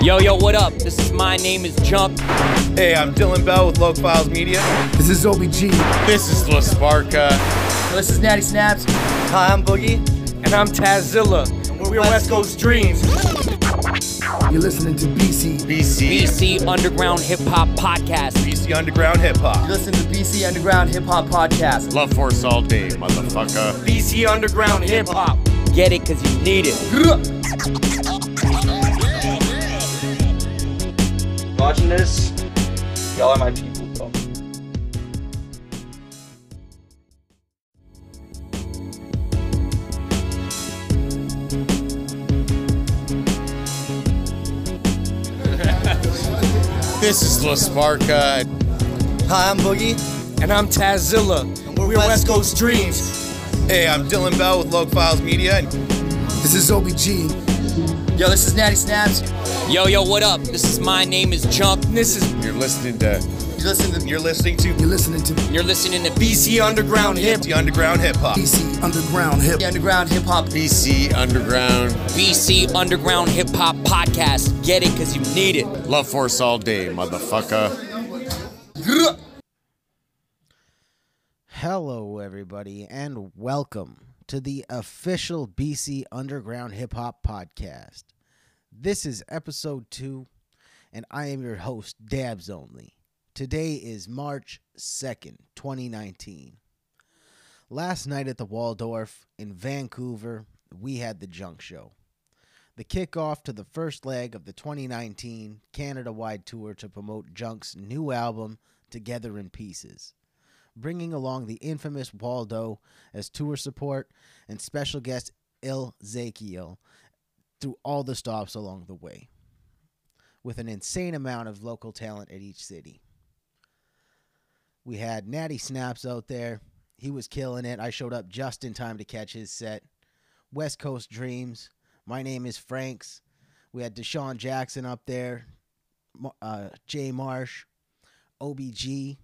Yo, yo, what up? This is My Name is Junk. Hey, I'm Dylan Bell with Logue Files Media. This is OBG. This is La Sparka. This is Natty Snaps. Hi, I'm Boogie. And I'm Tazilla. We're West Coast Dreams. You're listening to BC. BC. BC Underground Hip Hop Podcast. BC Underground Hip Hop. You listen to BC Underground Hip Hop Podcast. Love Force all day, motherfucker. BC Underground Hip Hop. Get it cause you need it. Watching this, y'all are my people, bro. This is La Sparka. Hi, I'm Boogie. And I'm Tazilla. We're, West Coast Dreams. Hey, I'm Dylan Bell with Logue Files Media. This is OBG. Yo, this is Natty Snaps. Yo, yo, what up? This is My Name is Junk. And this is You're listening to You listen to You're listening to You're listening to You're listening to BC Underground Hip BC Underground Hip Hop. BC Underground Hip. the Underground Hip Hop. BC Underground. BC Underground Hip Hop Podcast. Get it cause you need it. Love Force all day, motherfucker. Hello, everybody, and welcome to the official BC Underground Hip Hop Podcast. This is episode two, and I am your host, Dabs Only. Today is March 2nd, 2019. Last night at the Waldorf in Vancouver, we had the Junk Show. The kickoff to the first leg of the 2019 Canada wide tour to promote Junk's new album, Together in Pieces bringing along the infamous Waldo as tour support and special guest Il Zakiel through all the stops along the way, with an insane amount of local talent at each city. We had Natty Snaps out there. He was killing it. I showed up just in time to catch his set. West Coast Dreams. My name is Franks. We had Deshaun Jackson up there. Uh, Jay Marsh. OBG.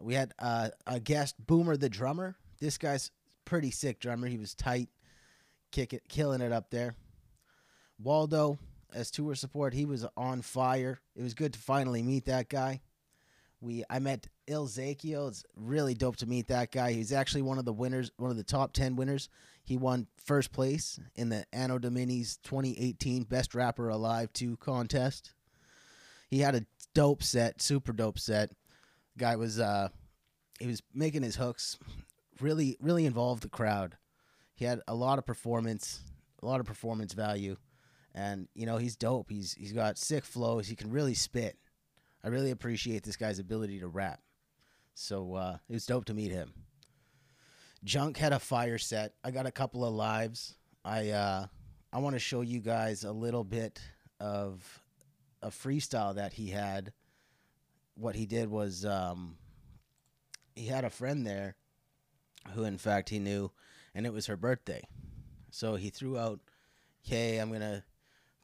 We had uh, a guest, Boomer the drummer. This guy's pretty sick drummer. He was tight, kicking, killing it up there. Waldo as tour support, he was on fire. It was good to finally meet that guy. We I met Il Zakiel. It's really dope to meet that guy. He's actually one of the winners, one of the top ten winners. He won first place in the Anno Domini's 2018 Best Rapper Alive 2 contest. He had a dope set, super dope set guy was uh he was making his hooks really really involved the crowd he had a lot of performance a lot of performance value and you know he's dope. He's he's got sick flows. He can really spit. I really appreciate this guy's ability to rap. So uh it was dope to meet him. Junk had a fire set. I got a couple of lives. I uh i want to show you guys a little bit of a freestyle that he had. What he did was um, he had a friend there who, in fact, he knew, and it was her birthday. So he threw out, "Hey, I'm gonna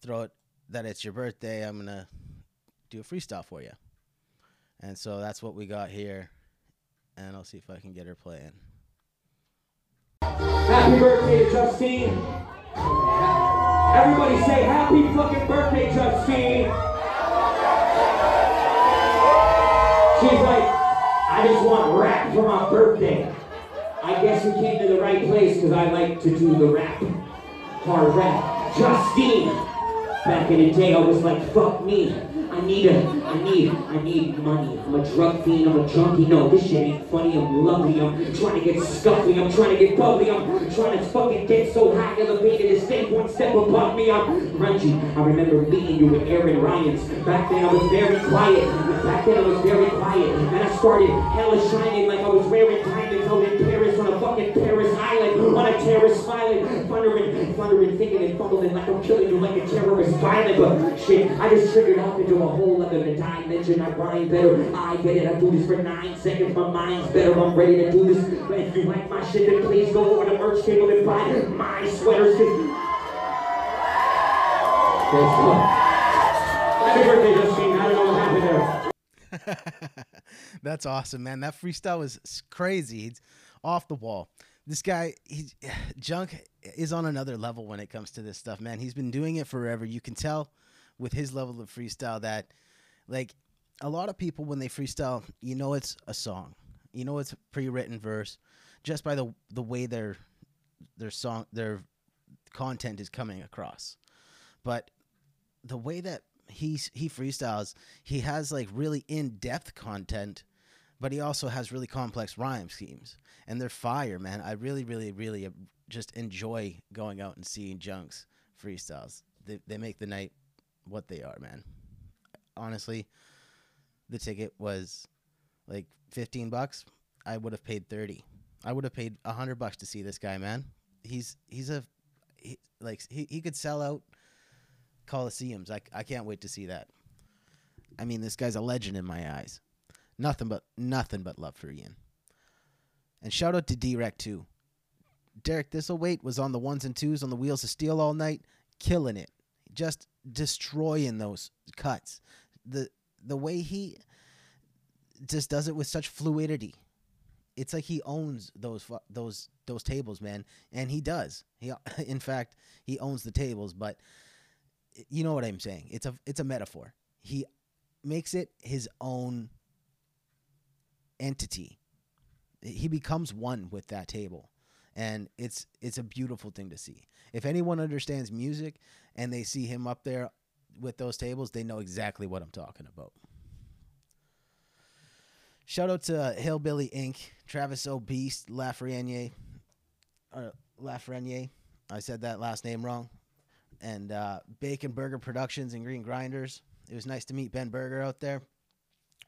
throw it that it's your birthday. I'm gonna do a freestyle for you." And so that's what we got here, and I'll see if I can get her playing. Happy birthday to Justine. Everybody say happy fucking birthday, Justine. She's like, I just want rap for my birthday. I guess we came to the right place because I like to do the rap. Hard rap. Justine. Back in the day, I was like, fuck me. I need a, I need, I need money. I'm a drug fiend, I'm a junkie. No, this shit ain't funny. I'm lovely. I'm trying to get scuffly. I'm trying to get bubbly. I'm trying to fucking get so high, elevated and stay one step above me. I'm Reggie. I remember meeting you with Aaron Ryans. Back then I was very quiet. Back then I was very quiet. And I started hella shining like I was wearing diamonds out in island. On a thundering, thundering, thinking and fumbling like I'm killing you like a terrorist violent. But shit, I just triggered off into a whole other dimension. I rhyme better. I get it. I do this for nine seconds. My mind's better. I'm ready to do this. But if you like my shit, then please go over to the merch table and buy my sweaters. what? Happy birthday. I don't know what happened there. That's awesome, man. That freestyle was crazy. It's off the wall. This guy, he Junk is on another level when it comes to this stuff, man. He's been doing it forever. You can tell with his level of freestyle that, like, a lot of people when they freestyle, you know, it's a song, you know, it's pre-written verse, just by the the way their their song their content is coming across. But the way that he he freestyles, he has like really in-depth content, but he also has really complex rhyme schemes, and they're fire, man. I really, really, really uh, just enjoy going out and seeing Junks freestyles. They they make the night what they are, man. Honestly, the ticket was like 15 bucks. I would have paid 30. I would have paid 100 bucks to see this guy, man. He's he's a he, like he, he could sell out coliseums. I, I can't wait to see that. I mean, this guy's a legend in my eyes. Nothing but nothing but love for Ian. And shout out to Derek too. Derek Thistleweight was on the ones and twos on the wheels of steel all night, killing it, just destroying those cuts. the The way he just does it with such fluidity, it's like he owns those those those tables, man, and he does. He, in fact, he owns the tables, but you know what I'm saying. It's a it's a metaphor. He makes it his own entity. He becomes one with that table. And it's it's a beautiful thing to see. If anyone understands music and they see him up there with those tables, they know exactly what I'm talking about. Shout out to Hillbilly Inc., Travis O'Beast, Lafreniere, or Lafreniere. I said that last name wrong and uh, Bacon Burger Productions and Green Grinders. It was nice to meet Ben Burger out there.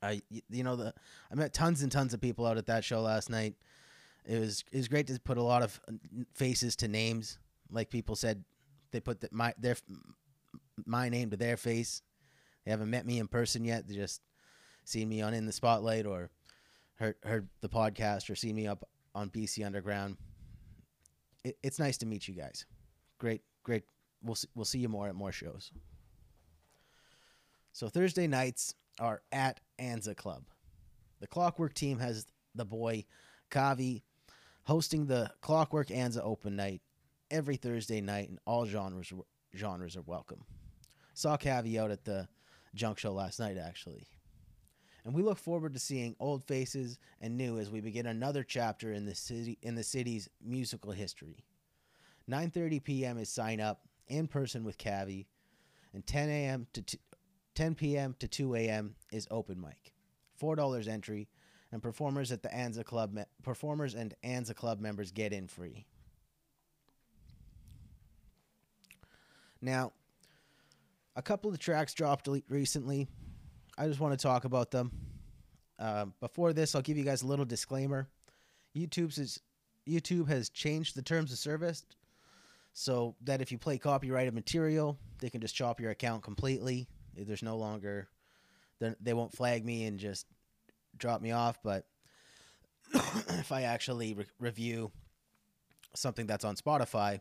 I, you know, the I met tons and tons of people out at that show last night. It was it was great to put a lot of uh, faces to names. Like people said, they put the, my their my name to their face. They haven't met me in person yet. They just seen me on in the spotlight or heard heard the podcast or seen me up on BC Underground. It, it's nice to meet you guys. Great, great we'll see, we'll see you more at more shows. So Thursday nights are at Anza Club. The Clockwork team has the boy Kavi hosting the Clockwork Anza Open Night every Thursday night, and all genres genres are welcome. Saw Kavi out at the Junk Show last night, actually. And we look forward to seeing old faces and new as we begin another chapter in the city in the city's musical history. 9:30 p.m. is sign up in person with Kavi, and 10 a.m. to t- 10 p.m. to 2 a.m. is open mic. Four dollars entry, and performers at the Anza Club me- performers and Anza Club members get in free. Now, a couple of tracks dropped recently. I just want to talk about them. Uh, before this, I'll give you guys a little disclaimer. YouTube's YouTube has changed the terms of service so that if you play copyrighted material, they can just chop your account completely. There's no longer, they won't flag me and just drop me off. But if I actually re- review something that's on Spotify,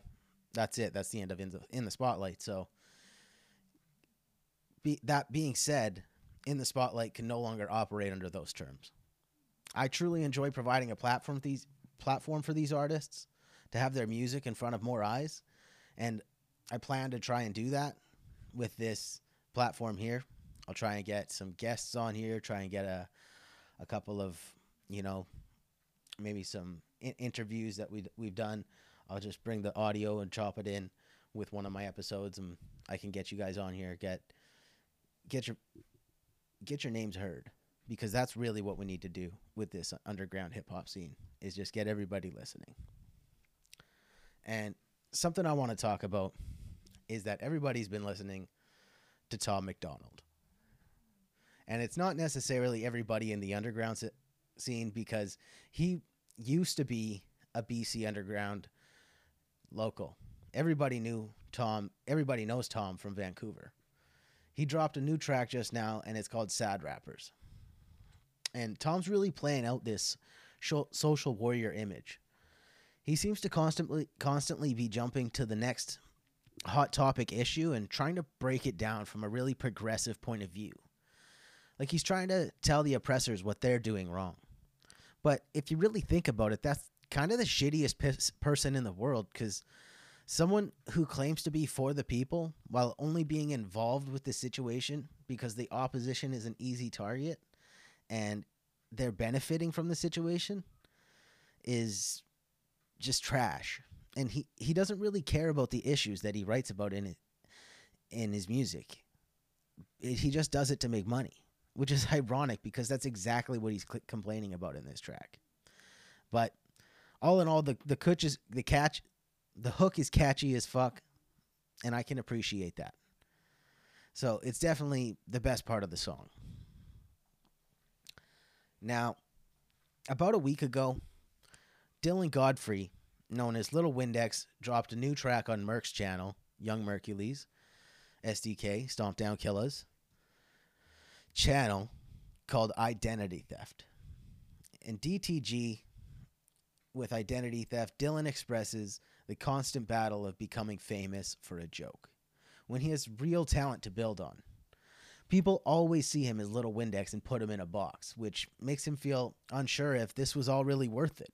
that's it. That's the end of in the in the spotlight. So, be, that being said, in the spotlight can no longer operate under those terms. I truly enjoy providing a platform these platform for these artists to have their music in front of more eyes. And I plan to try and do that with this platform here. I'll try and get some guests on here, try and get a, a couple of, you know, maybe some I- interviews that we we've done. I'll just bring the audio and chop it in with one of my episodes, and I can get you guys on here, get get your get your names heard, because that's really what we need to do with this underground hip hop scene is just get everybody listening. And something I want to talk about is that everybody's been listening to Tom MacDonald. And it's not necessarily everybody in the underground scene because he used to be a BC underground local. Everybody knew Tom, everybody knows Tom from Vancouver. He dropped a new track just now and it's called Sad Rappers. And Tom's really playing out this social warrior image he seems to constantly constantly be jumping to the next hot topic issue and trying to break it down from a really progressive point of view. Like he's trying to tell the oppressors what they're doing wrong. But if you really think about it, that's kind of the shittiest pis- person in the world because someone who claims to be for the people while only being involved with the situation because the opposition is an easy target and they're benefiting from the situation is just trash and he, he doesn't really care about the issues that he writes about in it in his music. It- he just does it to make money which is ironic because that's exactly what he's cl- complaining about in this track. But all in all the the is the catch the hook is catchy as fuck and i can appreciate that. So it's definitely the best part of the song. Now about a week ago dylan godfrey known as little windex dropped a new track on merc's channel young merkules sdk stomp down killers channel called identity theft and dtg with identity theft, Dylan expresses the constant battle of becoming famous for a joke when he has real talent to build on. People always see him as Little Windex and put him in a box, which makes him feel unsure if this was all really worth it.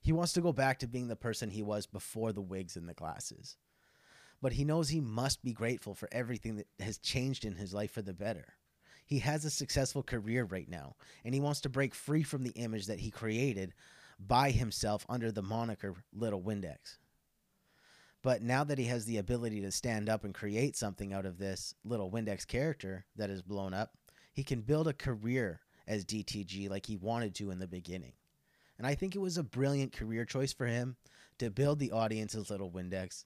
He wants to go back to being the person he was before the wigs and the glasses. But he knows he must be grateful for everything that has changed in his life for the better. He has a successful career right now, and he wants to break free from the image that he created by himself under the moniker Little Windex. But now that he has the ability to stand up and create something out of this Little Windex character that is blown up, he can build a career as DTG like he wanted to in the beginning. And I think it was a brilliant career choice for him to build the audience as Little Windex.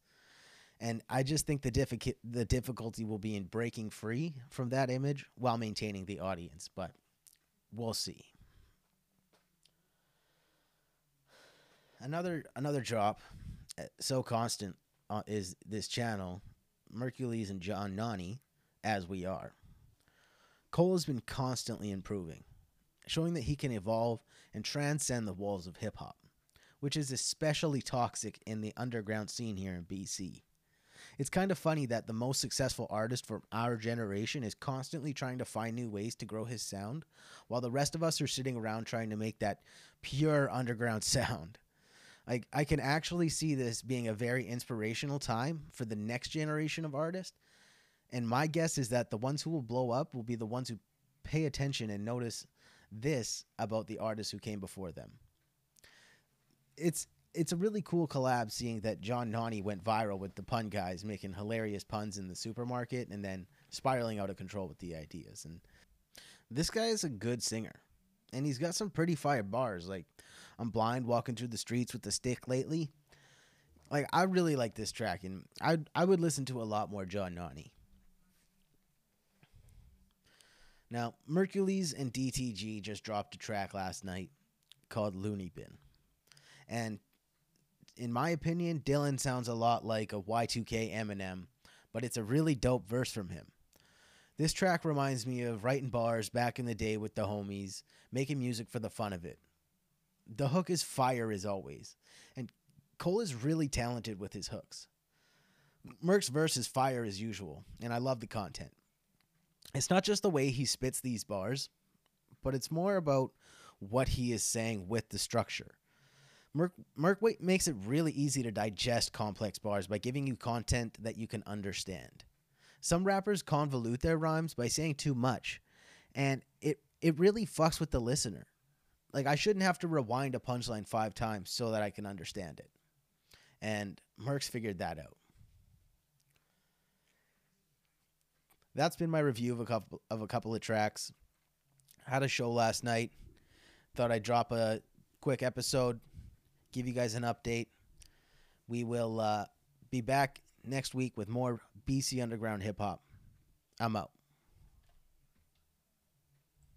And I just think the difficu- the difficulty will be in breaking free from that image while maintaining the audience, but we'll see. another another drop uh, so constant uh, is this channel merkules and john nani as we are cole has been constantly improving showing that he can evolve and transcend the walls of hip-hop which is especially toxic in the underground scene here in bc it's kind of funny that the most successful artist from our generation is constantly trying to find new ways to grow his sound while the rest of us are sitting around trying to make that pure underground sound I, I can actually see this being a very inspirational time for the next generation of artists. And my guess is that the ones who will blow up will be the ones who pay attention and notice this about the artists who came before them. It's it's a really cool collab seeing that John Nani went viral with the pun guys making hilarious puns in the supermarket and then spiraling out of control with the ideas. And this guy is a good singer. And he's got some pretty fire bars. Like I'm blind walking through the streets with the stick lately. Like I really like this track and I I would listen to a lot more John Nani. Now, Merkules and DTG just dropped a track last night called Looney Bin. And in my opinion, Dylan sounds a lot like a Y2K Eminem, but it's a really dope verse from him. This track reminds me of writing bars back in the day with the homies, making music for the fun of it. The hook is fire as always, and Cole is really talented with his hooks. Merc's verse is fire as usual, and I love the content. It's not just the way he spits these bars, but it's more about what he is saying with the structure. Merk, Merc makes it really easy to digest complex bars by giving you content that you can understand. Some rappers convolute their rhymes by saying too much, and it it really fucks with the listener. Like I shouldn't have to rewind a punchline five times so that I can understand it. And Merck's figured that out. That's been my review of a couple of a couple of tracks. Had a show last night. Thought I'd drop a quick episode, give you guys an update. We will uh, be back next week with more BC Underground hip hop. I'm out.